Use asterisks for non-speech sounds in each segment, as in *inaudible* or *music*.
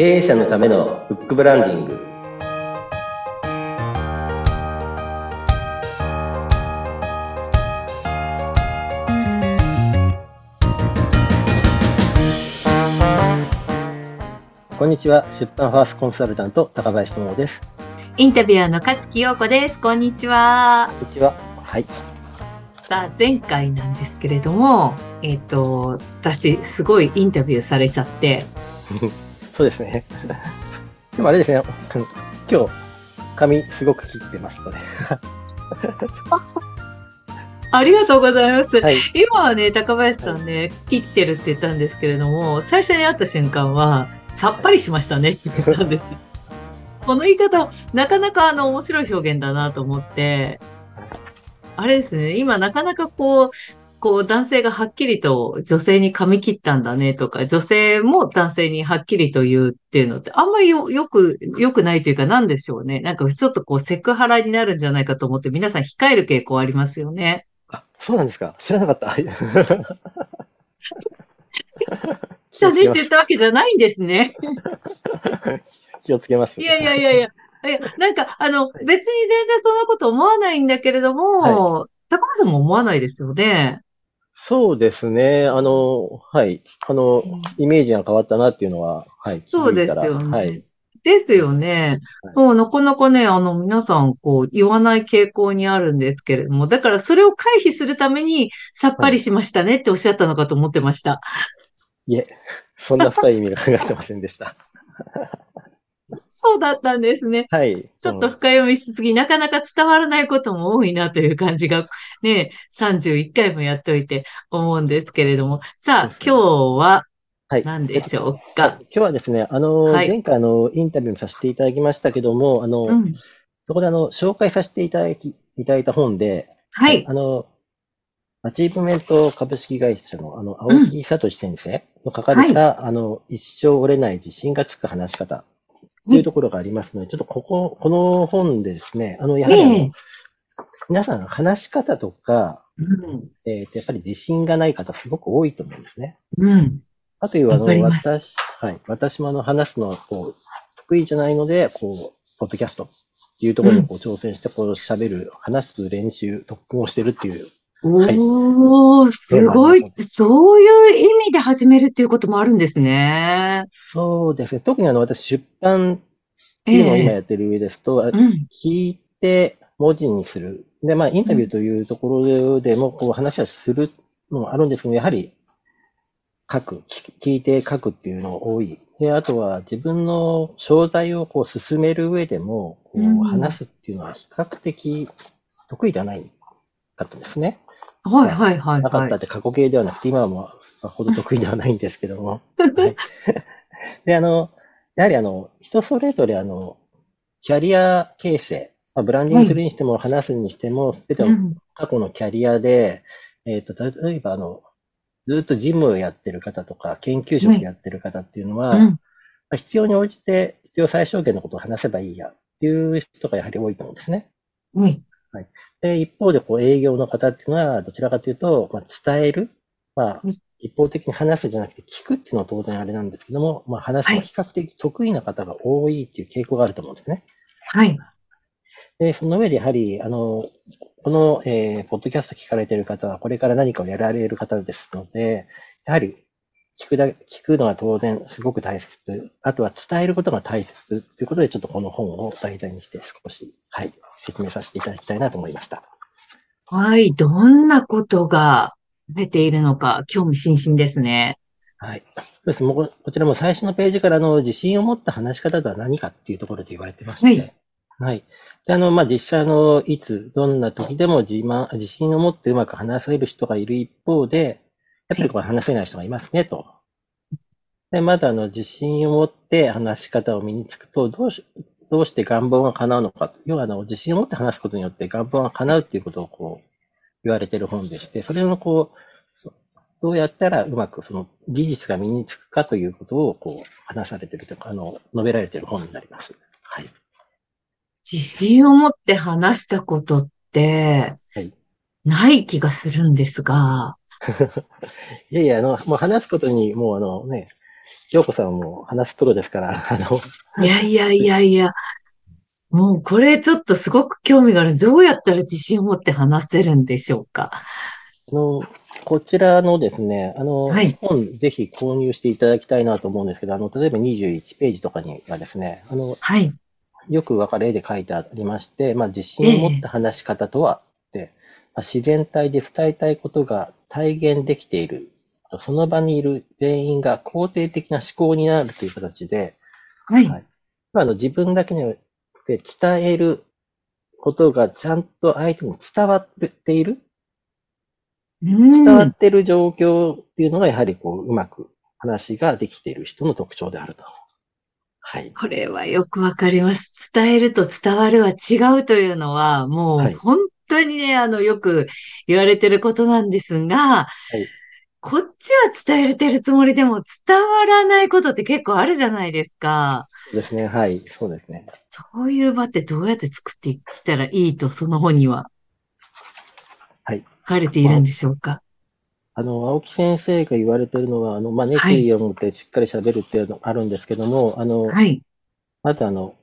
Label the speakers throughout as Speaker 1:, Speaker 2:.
Speaker 1: 経営者のためのフックブランディング。こんにちは。出版ファーストコンサルタント高林智です。
Speaker 2: インタビュアーの勝木陽子です。こんにちは。
Speaker 1: こんにちは。はい。
Speaker 2: さあ前回なんですけれどもえっ、ー、と私すごいインタビューされちゃって *laughs*
Speaker 1: そうですね。*laughs* でもあれですね、今日、髪すごく切ってますので。*laughs*
Speaker 2: ありがとうございます。はい、今はね、高林さんね、切ってるって言ったんですけれども、最初に会った瞬間は、さっぱりしましたねって言ったんです。*laughs* この言い方、なかなかあの面白い表現だなと思って、あれですね、今なかなかこう、こう男性がはっきりと女性に髪切ったんだねとか、女性も男性にはっきりと言うっていうのってあんまりよよく、よくないというかなんでしょうね。なんかちょっとこうセクハラになるんじゃないかと思って皆さん控える傾向ありますよね。
Speaker 1: あ、そうなんですか知らなかった。*laughs*
Speaker 2: だねって言ったわけじゃないんですね。*laughs*
Speaker 1: 気をつけます。
Speaker 2: いやいやいやいや。いや、なんか、あの、別に全然そんなこと思わないんだけれども、はい、高橋さんも思わないですよね。
Speaker 1: そうですね。あの、はい。あの、イメージが変わったなっていうのは、はい。
Speaker 2: そうですよね。はい。ですよね。もうなかなかね、あの、皆さん、こう、言わない傾向にあるんですけれども、だからそれを回避するために、さっぱりしましたねっておっしゃったのかと思ってました。
Speaker 1: いえ、そんな深い意味が考えてませんでした。
Speaker 2: そうだったんですね。
Speaker 1: はい。
Speaker 2: ちょっと深読みしすぎ、なかなか伝わらないことも多いなという感じが、*laughs* ね、31回もやっておいて思うんですけれども。さあ、今日は、何でしょうか、はい、
Speaker 1: 今日はですね、あの、はい、前回あの、インタビューさせていただきましたけども、あの、うん、そこであの、紹介させていただき、いただいた本で、
Speaker 2: はい。
Speaker 1: あの、アチーブメント株式会社の、あの、青木聡先生の書かれた、うん、あの、一生折れない自信がつく話し方というところがありますので、ちょっとここ、この本でですね、あの、やはりあの、皆さん話し方とか、うん、えっ、と、やっぱり自信がない方すごく多いと思うんですね。
Speaker 2: うん。
Speaker 1: あという、あの、私、はい、私もあの、話すのは、こう、得意じゃないので、こう、ポッドキャストっていうところにこう挑戦して、こう、喋る、話す練習、特訓をしてるっていう
Speaker 2: おー、すごい。そういう意味で始めるっていうこともあるんですね。
Speaker 1: そうですね。特にあの、私、出版っていうのを今やってる上ですと、えーうん、聞いて文字にする。で、まあ、インタビューというところでも、こう、話はするのもあるんですけど、やはり、書く、聞いて書くっていうのが多い。で、あとは自分の商材をこう進める上でも、こう話すっていうのは比較的得意ではないかったですね。
Speaker 2: はいはいはい、
Speaker 1: なかったって過去形ではなくて、今はもう、ほど得意ではないんですけども。はい、で、あの、やはりあの、人それぞれあの、キャリア形成、まあ、ブランディングするにしても、話すにしても、すべての過去のキャリアで、えっ、と、例えばあの、ずっと事務をやってる方とか、研究職やってる方っていうのは、まあ、必要に応じて必要最小限のことを話せばいいやっていう人がやはり多いと思うんですね。
Speaker 2: うん。
Speaker 1: はい。で、一方で、こう、営業の方っていうのは、どちらかというと、まあ、伝える。まあ、一方的に話すんじゃなくて聞くっていうのは当然あれなんですけども、まあ、話すのが比較的得意な方が多いっていう傾向があると思うんですね。
Speaker 2: はい。
Speaker 1: で、その上でやはり、あの、この、えー、ポッドキャスト聞かれている方は、これから何かをやられる方ですので、やはり、聞くだ、聞くのは当然すごく大切。あとは伝えることが大切ということで、ちょっとこの本を題材にして少し、はい、説明させていただきたいなと思いました。
Speaker 2: はい、どんなことが出ているのか、興味津々ですね。
Speaker 1: はい。そうです。もうこちらも最初のページからの自信を持った話し方とは何かっていうところで言われてまして。はい。はい。で、あの、まあ、実際の、いつ、どんな時でも自慢、自信を持ってうまく話せる人がいる一方で、やっぱりこう話せない人がいますね、と。で、まだあの、自信を持って話し方を身につくと、どうし、どうして願望が叶うのか。要は、あの、自信を持って話すことによって願望が叶うっていうことをこう、言われてる本でして、それのこう、どうやったらうまくその技術が身につくかということをこう話されてるとか、あの、述べられてる本になります。はい。
Speaker 2: 自信を持って話したことって、はい。ない気がするんですが。*laughs*
Speaker 1: いやいや、あの、もう話すことに、もうあのね、京子さんも話すプロですから、あ
Speaker 2: の。いやいやいやいや。もうこれちょっとすごく興味がある。どうやったら自信を持って話せるんでしょうか？
Speaker 1: あの、こちらのですね、あの、はい、本ぜひ購入していただきたいなと思うんですけど、あの、例えば21ページとかにはですね、あの、
Speaker 2: はい。
Speaker 1: よくわかる絵で書いてありまして、まあ、自信を持った話し方とは、えー、まあ、自然体で伝えたいことが体現できている。その場にいる全員が肯定的な思考になるという形で、
Speaker 2: はい。はい、
Speaker 1: まあ、あの自分だけにで伝えることがちゃんと相手に伝わっている？伝わっている状況っていうのが、やはりこう、うまく話ができている人の特徴であると。はい。
Speaker 2: これはよくわかります。伝えると伝わるは違うというのは、もう本当にね、はい、あの、よく言われてることなんですが、はい、こっちは伝えてるつもりでも伝わらないことって結構あるじゃないですか。
Speaker 1: そうですね。はい。そうですね。
Speaker 2: そういう場ってどうやって作っていったらいいと、その本には。
Speaker 1: はい。
Speaker 2: 書かれているんでしょうか。
Speaker 1: あの、青木先生が言われてるのは、あの、まあ、熱意を持ってしっかり喋るっていうのがあるんですけども、あの、
Speaker 2: はい。
Speaker 1: まずあの、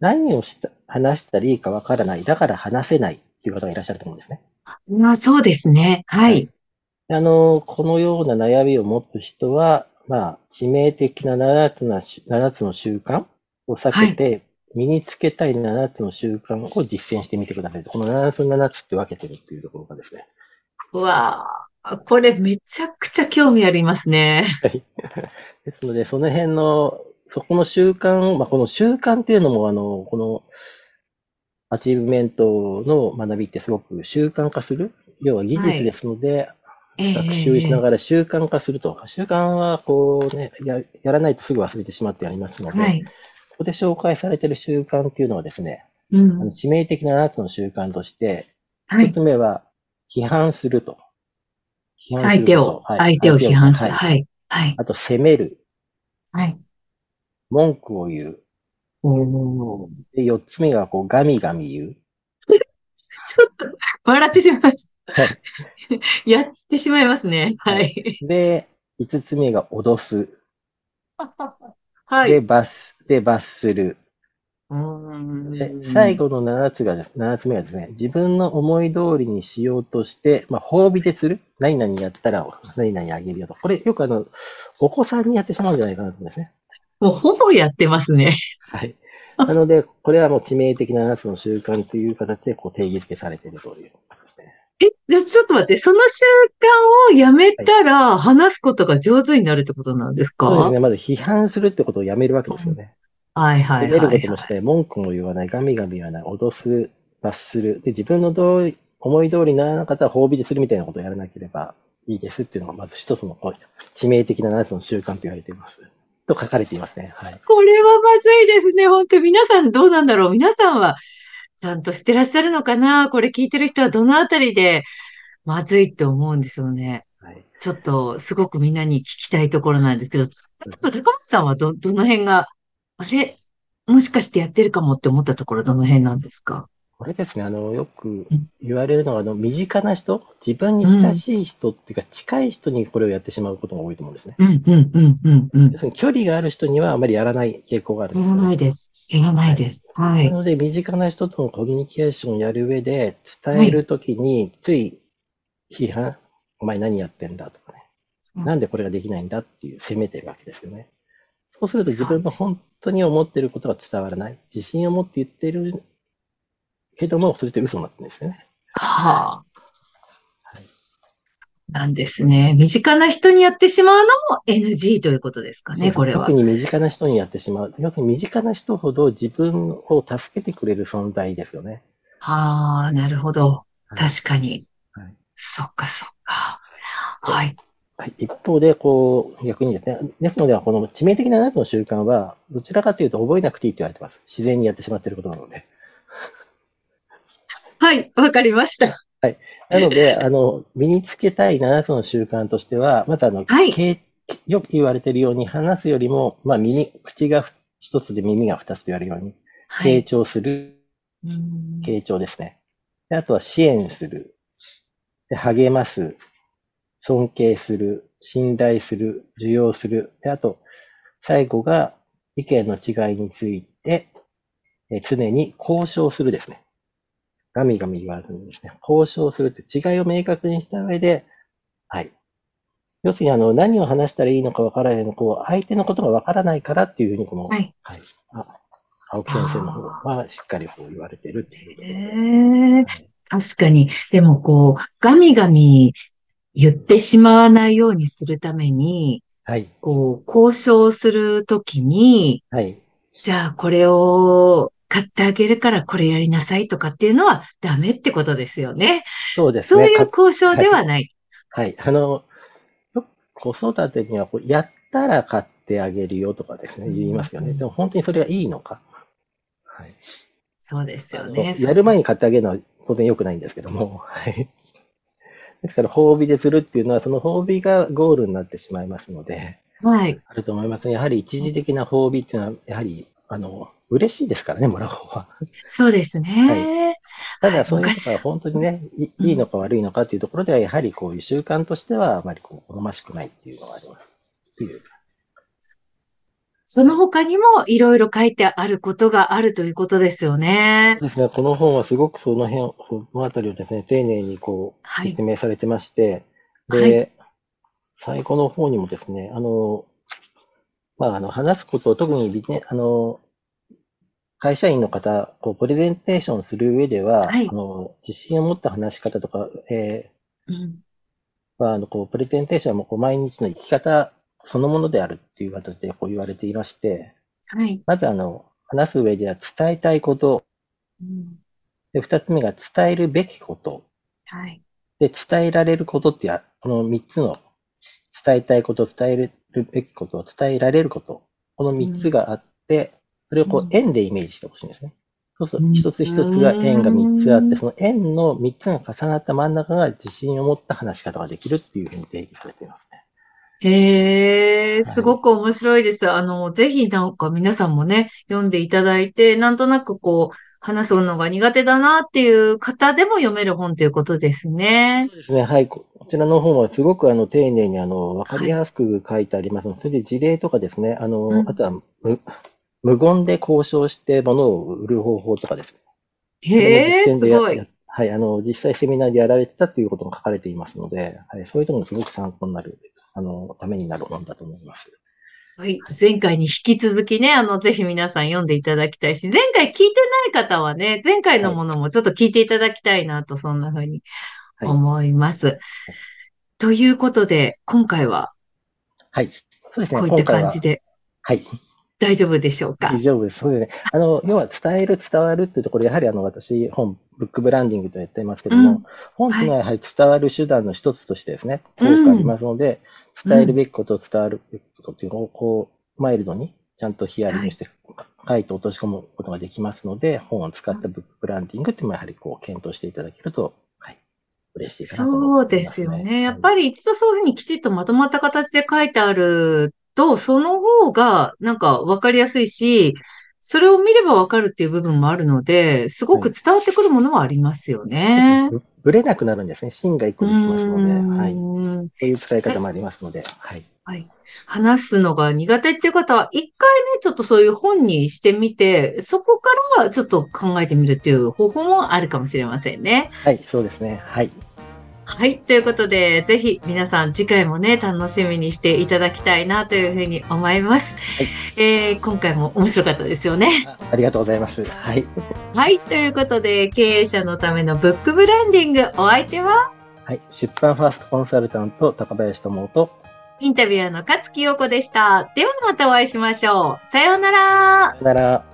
Speaker 1: 何をした話したらいいかわからない。だから話せないっていう方がいらっしゃると思うんですね。
Speaker 2: まあ、そうですね。はい。はい、
Speaker 1: あの、このような悩みを持つ人は、まあ、致命的な7つの7つの習慣を避けて、身につけたい7つの習慣を実践してみてください。この7つ7つって分けてるっていうところがですね。
Speaker 2: うわあ、これめちゃくちゃ興味ありますね。
Speaker 1: はい。*laughs* ですので、その辺の、そこの習慣、まあ、この習慣っていうのも、あの、この、アチーブメントの学びってすごく習慣化する、要は技術ですので、はい、学習しながら習慣化すると。習慣は、こうねや、やらないとすぐ忘れてしまってありますので、はいこで紹介されている習慣っていうのはですね、うん、あの致命的な7つの習慣として、一、つ目は、批判すると。
Speaker 2: 批判する相手を、はい、相手を批判する。はい。はい。
Speaker 1: あと、責める。
Speaker 2: はい。
Speaker 1: 文句を言う。
Speaker 2: お
Speaker 1: で、四つ目が、こう、ガミガミ言う。*laughs*
Speaker 2: ちょっと、笑ってしまいます。はい。*laughs* やってしまいますね。はい。
Speaker 1: で、五つ目が脅す。
Speaker 2: はい。
Speaker 1: で、罰、で、罰する。で、最後の7つがです、7つ目がですね、自分の思い通りにしようとして、まあ、褒美でする。何々やったら、何々あげるよと。これ、よくあの、お子さんにやってしまうんじゃないかなと思うんですね。
Speaker 2: もう、ほぼやってますね。
Speaker 1: はい。なので、これはもう致命的な7つの習慣という形で、こう、定義付けされているという
Speaker 2: え、じゃちょっと待って、その習慣をやめたら、話すことが上手になるってことなんですか、
Speaker 1: そうですね。まず批判するってことをやめるわけですよね。
Speaker 2: はいはいはい、はい。
Speaker 1: 出ることもして、文句も言わない、ガミガミ言わない、脅す、罰する。で、自分のどう思い通りにならなかったら褒美でするみたいなことをやらなければいいですっていうのが、まず一つの致命的な7つの習慣と言われています。と書かれていますね。はい。
Speaker 2: これはまずいですね。本当皆さんどうなんだろう皆さんはちゃんとしてらっしゃるのかな？これ聞いてる人はどのあたりでまずいって思うんでしょうね。はい、ちょっと、すごくみんなに聞きたいところなんですけど、例えば高松さんはど、どの辺が、あれ？もしかしてやってるかもって思ったところどの辺なんですか？
Speaker 1: これですね、あの、よく言われるのは、あの、身近な人、自分に親しい人っていうか、近い人にこれをやってしまうことが多いと思うんですね。
Speaker 2: うん、うん、うん、うん、うん。
Speaker 1: 距離がある人にはあまりやらない傾向があるんです、
Speaker 2: ね。やらないです。やらないです。はい。
Speaker 1: なので、身近な人とのコミュニケーションをやる上で、伝えるときに、つい批判、お前何やってんだとかね。なんでこれができないんだっていう責めてるわけですよね。そうすると自分の本当に思ってることが伝わらない。自信を持って言ってるけども、それって嘘になってるんですよね。
Speaker 2: はあ。はい。なんですね。身近な人にやってしまうのも NG ということですかね、これは。
Speaker 1: 特に身近な人にやってしまう。特に身近な人ほど自分を助けてくれる存在ですよね。
Speaker 2: はあ、なるほど。確かに。はい、そっかそっか。はい。
Speaker 1: はい、一方で、こう、逆にですね、ですのでは、この致命的な7つの習慣は、どちらかというと覚えなくていいって言われてます。自然にやってしまっていることなので。
Speaker 2: はい、わかりました。
Speaker 1: はい。なので、*laughs* あの、身につけたい7つの習慣としては、またあの、
Speaker 2: はい、
Speaker 1: よく言われているように、話すよりも、まあ、耳、口が一つで耳が二つと言われるように、傾聴する、傾聴ですね。であとは支援する。で励ます。尊敬する。信頼する。受容する。であと、最後が意見の違いについて、え常に交渉するですね。ガミガミ言わずにですね、交渉するって違いを明確にした上で、はい。要するに、あの、何を話したらいいのかわからないのこう、相手のことがわからないからっていうふうに、この、はい。はい、あ青木先生の方はしっかりこう言われてるっていう。
Speaker 2: へ確かに。でもこう、ガミガミ言ってしまわないようにするために、
Speaker 1: はい。
Speaker 2: こう、交渉するときに、
Speaker 1: はい。
Speaker 2: じゃあこれを買ってあげるからこれやりなさいとかっていうのはダメってことですよね。
Speaker 1: そうです
Speaker 2: ね。そういう交渉ではない。
Speaker 1: はい。はい、あの、子育てにはこう、やったら買ってあげるよとかですね、言いますよね。でも本当にそれがいいのか。はい。
Speaker 2: そうですよね。
Speaker 1: やる前に買ってあげるのは当然良くないんですけども、はい。ですから、褒美でするっていうのは、その褒美がゴールになってしまいますので、
Speaker 2: はい。
Speaker 1: あると思いますね。やはり一時的な褒美っていうのは、やはり、あの、嬉しいですからね、もらう方は。
Speaker 2: そうですね。はい、
Speaker 1: ただ、そういうことは本当にね、いいのか悪いのかっていうところでは、やはりこういう習慣としては、あまりこう、好ましくないっていうのがあります。
Speaker 2: その他にもいろいろ書いてあることがあるということですよね。
Speaker 1: そうですね。この本はすごくその辺、そのあたりをですね、丁寧にこう、説明されてまして、はい、で、はい、最後の方にもですね、あの、まあ、あの、話すことを特にビジネ、あの、会社員の方、こう、プレゼンテーションする上では、はい、あの、自信を持った話し方とか、えー、うん、まあ、あの、こう、プレゼンテーションはこう毎日の生き方そのものであるっていう形でこう言われていまして、
Speaker 2: はい。
Speaker 1: まずあの、話す上では伝えたいこと、うん、で、二つ目が伝えるべきこと、
Speaker 2: はい。
Speaker 1: で、伝えられることってや、この三つの、伝えたいこと、伝えるべきこと、伝えられること、この三つがあって、うん、それをこう円でイメージしてほしいんですね。そうすると、一つ一つが円が三つあって、その円の三つが重なった真ん中が自信を持った話し方ができるっていうふうに定義されていますね。
Speaker 2: へえ、すごく面白いです。あの、ぜひなんか皆さんもね、読んでいただいて、なんとなくこう、話すのが苦手だなっていう方でも読める本ということですね。
Speaker 1: そうですね。はい。こちらの本はすごくあの丁寧にあのわかりやすく書いてありますので、はい、それで事例とかですね、あの、うん、あとは無無言で交渉して物を売る方法とかですね。
Speaker 2: へえ、すごい。
Speaker 1: はい、あの、実際セミナーでやられてたということが書かれていますので、はい、そういうところもすごく参考になる、あの、ためになる本だと思います。
Speaker 2: はい。前回に引き続きね、あの、ぜひ皆さん読んでいただきたいし、前回聞いてない方はね、前回のものもちょっと聞いていただきたいなと、そんな風に思います。はい、ということで、今回は、
Speaker 1: はい。そうですね。
Speaker 2: こういった感じで。
Speaker 1: はい。
Speaker 2: 大丈夫でしょうか？
Speaker 1: 大丈夫です。そうですね。あの、要は伝える、伝わるっていうところ、やはりあの、私、本、ブックブランディングとやっていますけども、うん、本っていうのはやはり伝わる手段の一つとしてですね、効果ありますので、うん、伝えるべきこと、伝わるべきことっていうのを、こう、マイルドに、ちゃんとヒアリングして、書いて落とし込むことができますので、本を使ったブックブランディングっていうのもやはりこう、検討していただけると、はい、嬉しいかなと思います、ね、
Speaker 2: そうですよね。やっぱり一度そういうふうにきちっとまとまった形で書いてあると、その方がなんかわかりやすいし、それを見ればわかるっていう部分もあるので、すごく伝わってくるものはありますよね。
Speaker 1: ぶれなくなるんですね。芯が一個できますので、はい。そういう伝え方もありますので、はい。
Speaker 2: はい。話すのが苦手っていう方は、一回ね、ちょっとそういう本にしてみて、そこからちょっと考えてみるっていう方法もあるかもしれませんね。
Speaker 1: はい、そうですね。はい。
Speaker 2: はい。ということで、ぜひ皆さん次回もね、楽しみにしていただきたいなというふうに思います。はい、えー、今回も面白かったですよね
Speaker 1: あ。ありがとうございます。はい。
Speaker 2: はい。ということで、経営者のためのブックブランディング、お相手は？
Speaker 1: はい。出版ファーストコンサルタント、高林智と、
Speaker 2: インタビュアーの勝木陽子でした。ではまたお会いしましょう。さようなら。
Speaker 1: さようなら。